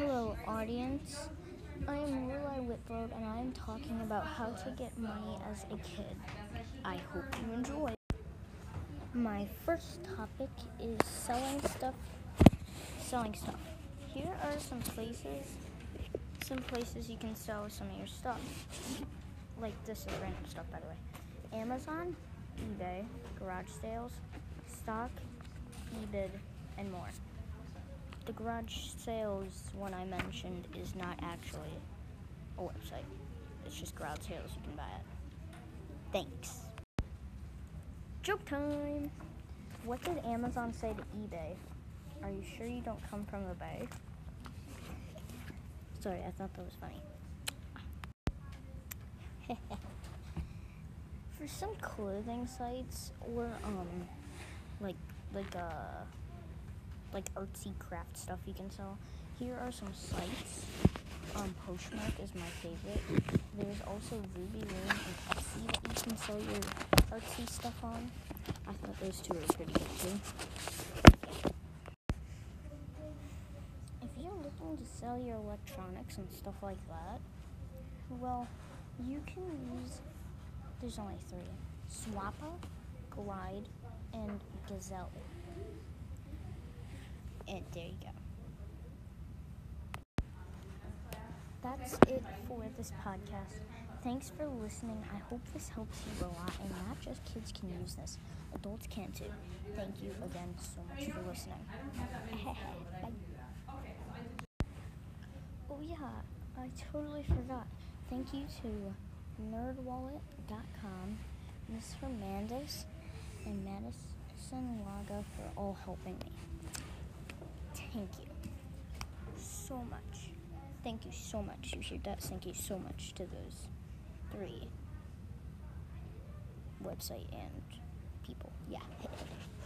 Hello, audience. I am Lulai Whitroad, and I am talking about how to get money as a kid. I hope you enjoy. My first topic is selling stuff. Selling stuff. Here are some places. Some places you can sell some of your stuff. Like this is random stuff, by the way. Amazon, eBay, garage sales, stock, eBid, and more. The garage sales one I mentioned is not actually a website. It's just garage sales. You can buy it. Thanks. Joke time. What did Amazon say to eBay? Are you sure you don't come from the Bay? Sorry, I thought that was funny. For some clothing sites or um like like uh like artsy craft stuff you can sell. Here are some sites. Um, Poshmark is my favorite. There's also Ruby Loom and Etsy that you can sell your artsy stuff on. I thought those two were pretty good too. If you're looking to sell your electronics and stuff like that, well, you can use. There's only three: Swappa, Glyde, and Gazelle. And there you go. That's it for this podcast. Thanks for listening. I hope this helps you a lot, and not just kids can use this, adults can too. Thank you again so much for listening. Oh, yeah, I totally forgot. Thank you to nerdwallet.com, Miss Hernandez, and Madison Laga for all helping me. Thank you so much. Thank you so much. You should. Thank you so much to those three website and people. Yeah.